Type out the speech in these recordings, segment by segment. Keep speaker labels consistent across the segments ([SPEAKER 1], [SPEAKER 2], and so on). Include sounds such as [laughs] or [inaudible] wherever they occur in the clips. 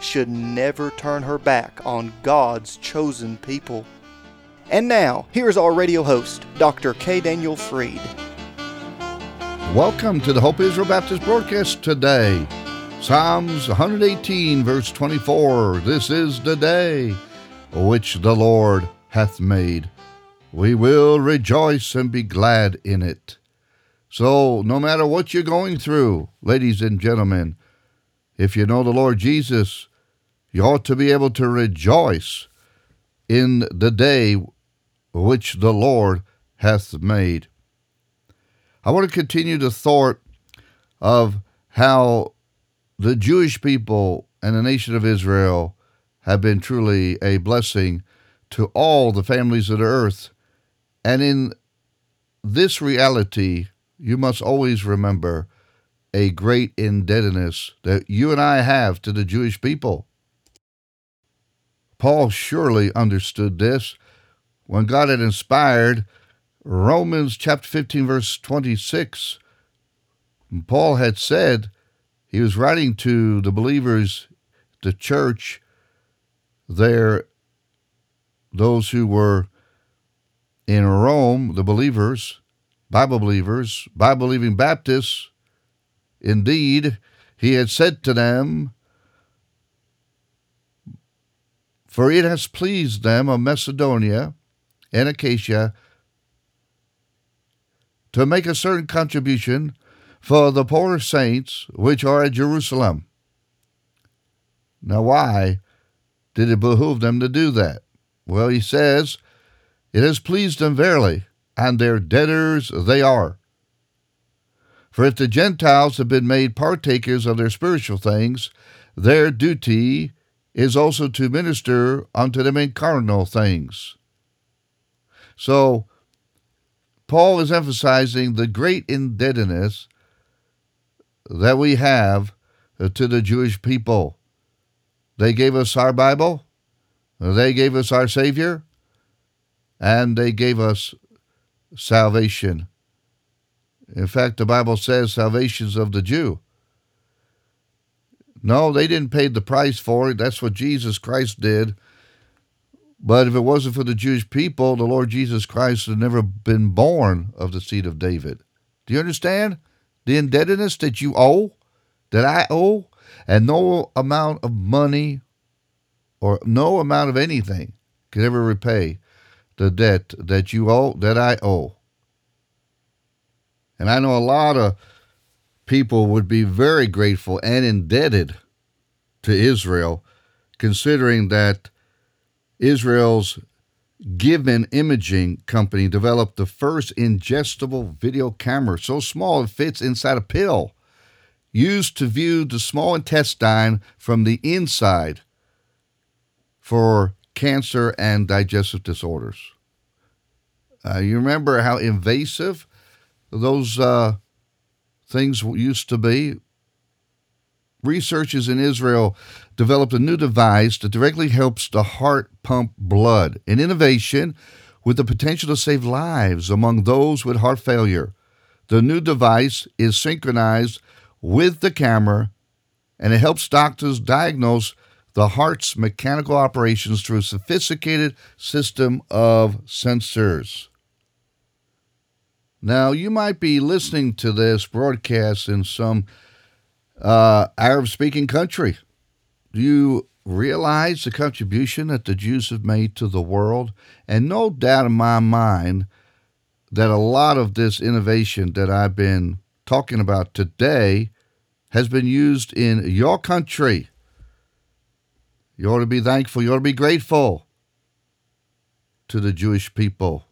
[SPEAKER 1] should never turn her back on God's chosen people. And now, here's our radio host, Dr. K. Daniel Freed.
[SPEAKER 2] Welcome to the Hope Israel Baptist broadcast today. Psalms 118, verse 24. This is the day which the Lord hath made. We will rejoice and be glad in it. So, no matter what you're going through, ladies and gentlemen, if you know the Lord Jesus, you ought to be able to rejoice in the day which the Lord hath made. I want to continue the thought of how the Jewish people and the nation of Israel have been truly a blessing to all the families of the earth. And in this reality, you must always remember a great indebtedness that you and I have to the Jewish people. Paul surely understood this when God had inspired Romans chapter 15, verse 26. Paul had said, he was writing to the believers, the church there, those who were in Rome, the believers, Bible believers, Bible believing Baptists. Indeed, he had said to them, For it has pleased them of Macedonia and Achaia to make a certain contribution for the poor saints which are at Jerusalem. Now, why did it behoove them to do that? Well, he says, It has pleased them verily, and their debtors they are. For if the Gentiles have been made partakers of their spiritual things, their duty is also to minister unto them in carnal things. So, Paul is emphasizing the great indebtedness that we have to the Jewish people. They gave us our Bible, they gave us our Savior, and they gave us salvation. In fact, the Bible says salvation's of the Jew. No, they didn't pay the price for it. That's what Jesus Christ did. But if it wasn't for the Jewish people, the Lord Jesus Christ had never been born of the seed of David. Do you understand the indebtedness that you owe, that I owe, and no amount of money or no amount of anything can ever repay the debt that you owe, that I owe. And I know a lot of people would be very grateful and indebted to Israel, considering that Israel's Given Imaging Company developed the first ingestible video camera so small it fits inside a pill, used to view the small intestine from the inside for cancer and digestive disorders. Uh, you remember how invasive those uh, things used to be. Researchers in Israel developed a new device that directly helps the heart pump blood, an innovation with the potential to save lives among those with heart failure. The new device is synchronized with the camera and it helps doctors diagnose the heart's mechanical operations through a sophisticated system of sensors. Now, you might be listening to this broadcast in some uh, Arab speaking country. Do you realize the contribution that the Jews have made to the world? And no doubt in my mind that a lot of this innovation that I've been talking about today has been used in your country. You ought to be thankful, you ought to be grateful to the Jewish people.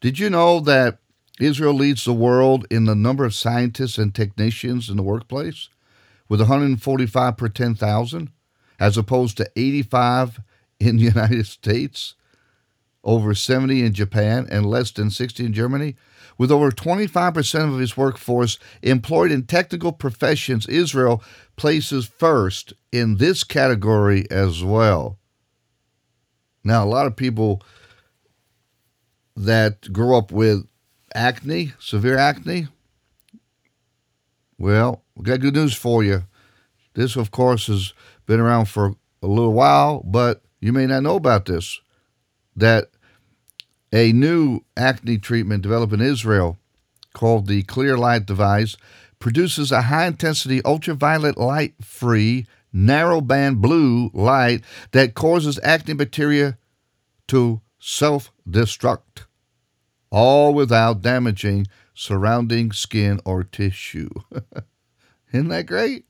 [SPEAKER 2] Did you know that Israel leads the world in the number of scientists and technicians in the workplace with 145 per 10,000 as opposed to 85 in the [laughs] United States, over 70 in Japan, and less than 60 in Germany. With over 25% of its workforce employed in technical professions, Israel places first in this category as well. Now, a lot of people that grew up with acne, severe acne, well, we got good news for you. This, of course, has been around for a little while, but you may not know about this. That a new acne treatment developed in Israel called the Clear Light device produces a high intensity ultraviolet light free narrowband blue light that causes acne bacteria to self destruct, all without damaging surrounding skin or tissue. [laughs] Isn't that great?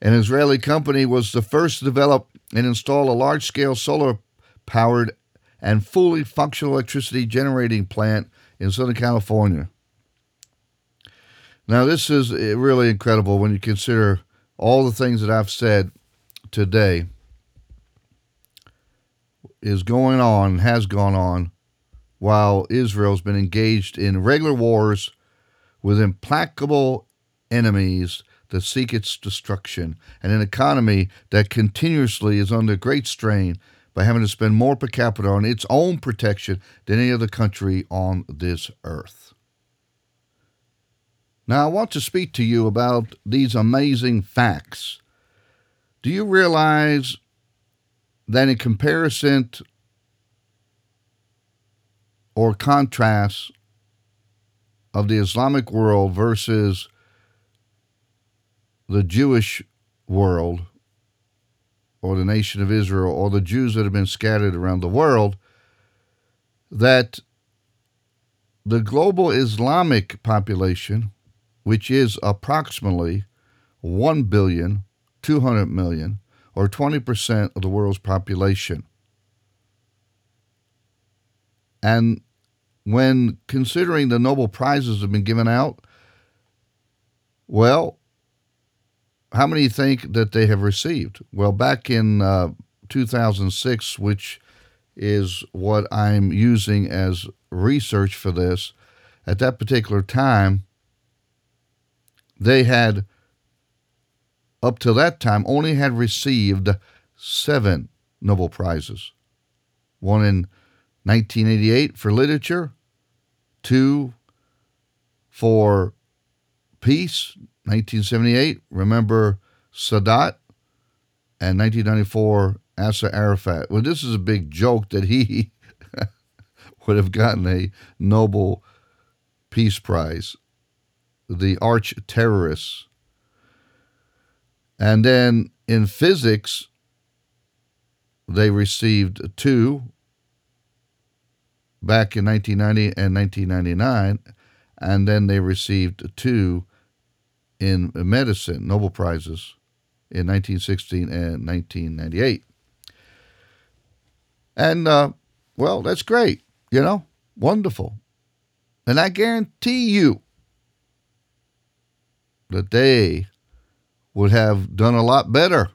[SPEAKER 2] An Israeli company was the first to develop and install a large scale solar powered and fully functional electricity generating plant in Southern California. Now, this is eh, really incredible when you consider all the things that I've said today is going on, has gone on while Israel's been engaged in regular wars with implacable enemies that seek its destruction, and an economy that continuously is under great strain by having to spend more per capita on its own protection than any other country on this earth. Now, I want to speak to you about these amazing facts. Do you realize that in comparison or contrasts of the Islamic world versus the Jewish world or the nation of Israel or the Jews that have been scattered around the world, that the global Islamic population, which is approximately 1 billion 200 million, or 20% of the world's population, and when considering the Nobel Prizes have been given out, well, how many think that they have received? Well, back in uh, 2006, which is what I'm using as research for this, at that particular time, they had, up to that time, only had received seven Nobel Prizes. One in 1988 for literature, two for peace, 1978, remember Sadat, and 1994, Yasser Arafat. Well, this is a big joke that he [laughs] would have gotten a Nobel Peace Prize, the arch terrorists. And then in physics, they received two back in 1990 and 1999, and then they received two in medicine, Nobel Prizes, in 1916 and 1998. And, uh, well, that's great, you know, wonderful. And I guarantee you that they would have done a lot better.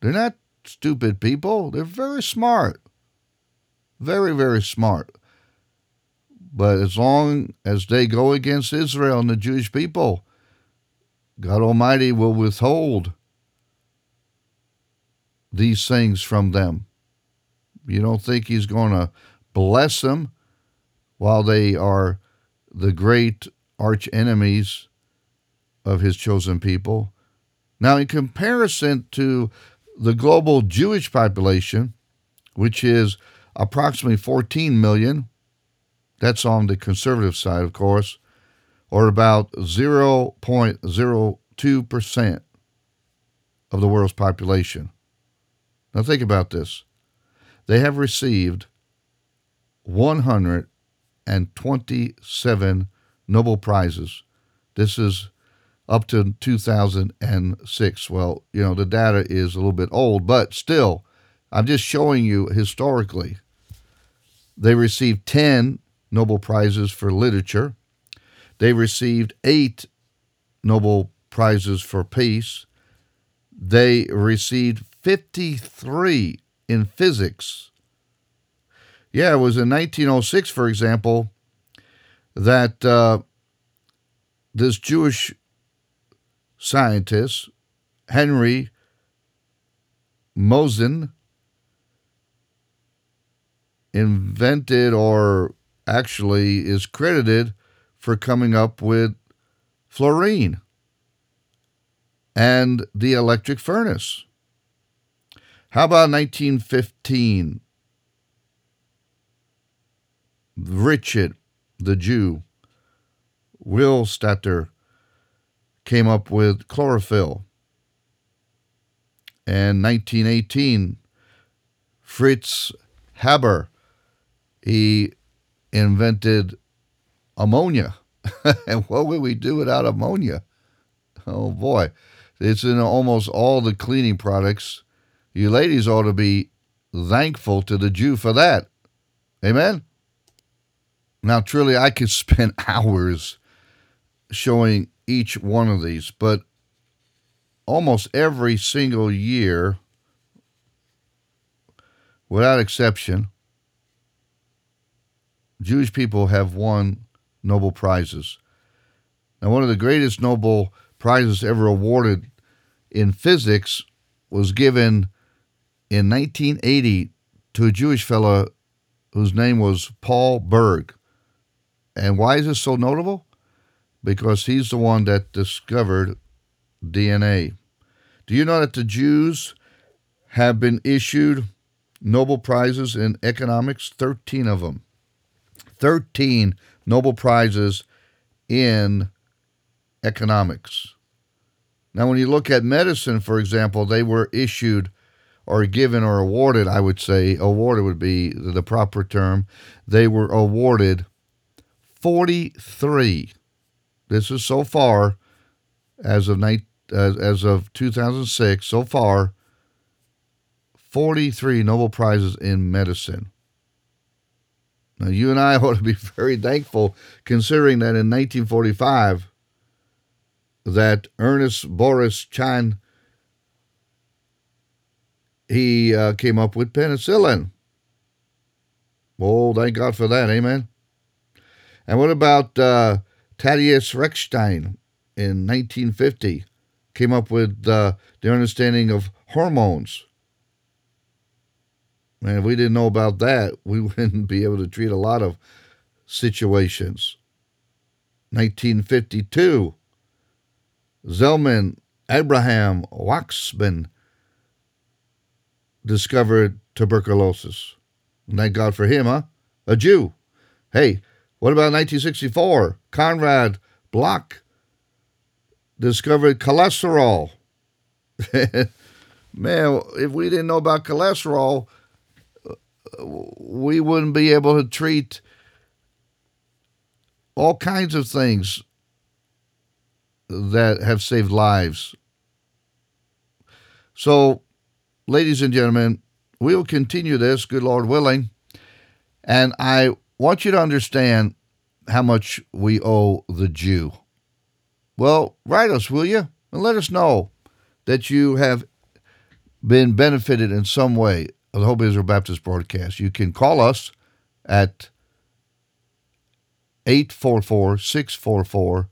[SPEAKER 2] They're not stupid people, they're very smart. Very, very smart. But as long as they go against Israel and the Jewish people, God Almighty will withhold these things from them. You don't think He's going to bless them while they are the great arch enemies of His chosen people? Now, in comparison to the global Jewish population, which is approximately 14 million, that's on the conservative side, of course, or about 0.02% of the world's population. Now, think about this. They have received 127 Nobel Prizes. This is up to 2006. Well, you know, the data is a little bit old, but still, I'm just showing you historically. They received 10 Nobel Prizes for literature. They received eight Nobel Prizes for peace. They received 53 in physics. Yeah, it was in 1906, for example, that uh, this Jewish scientist, Henry Moissan, invented or actually is credited for coming up with fluorine and the electric furnace. How about 1915? Richard, the Jew, Will Willstatter, came up with chlorophyll. And 1918, Fritz Haber, he invented ammonia. [laughs] and what would we do without ammonia? Oh boy, it's in almost all the cleaning products. You ladies ought to be thankful to the Jew for that. Amen? Now, truly, I could [laughs] spend hours showing each one of these, but almost every single year, without exception, Jewish people have won Nobel Prizes. Now, one of the greatest Nobel Prizes ever awarded in physics was given in 1980 to a Jewish fellow whose name was Paul Berg. And why is this so notable? Because he's the one that discovered DNA. Do you know that the Jews have been issued Nobel Prizes in economics? 13 of them. 13 Nobel Prizes in economics. Now, when you look at medicine, for example, they were issued or given or awarded, I would say, awarded would be the proper term. They were awarded 43. This is so far as of night, as, as of 2006, so far 43 Nobel Prizes in medicine. Now, you and I [laughs] ought to be very thankful considering that in 1945, that Ernest Boris Chain he uh, came up with penicillin. Oh, thank God for that, amen. And what about uh, Thaddeus Reichstein in 1950? Came up with uh, the understanding of hormones. Man, if we didn't know about that, [laughs] we wouldn't be able to treat a lot of situations. 1952, Zalman Abraham Waksman discovered tuberculosis. thank God for him, huh? A Jew. Hey, what about 1964? Konrad Bloch discovered cholesterol. [laughs] Man, if we didn't know about cholesterol, we wouldn't be able to treat all kinds of things that have saved lives. So, ladies and gentlemen, we'll continue this, good Lord willing. And I want you to understand how much we owe the Jew. Well, write us, will you? And let us know that you have been benefited in some way of the Hope Israel Baptist broadcast. You can call us at 844 644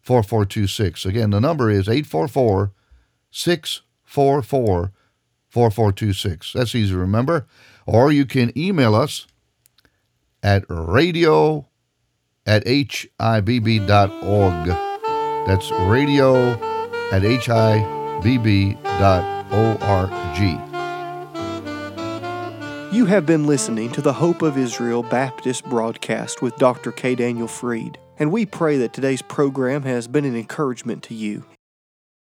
[SPEAKER 2] 4426. Again, the number is 844 644 4426. That's easy to remember. Or you can email us at radio at hibb.org. That's radio at hibb.org.
[SPEAKER 1] You have been listening to the Hope of Israel Baptist broadcast with Dr. K. Daniel Freed, and we pray that today's program has been an encouragement to you.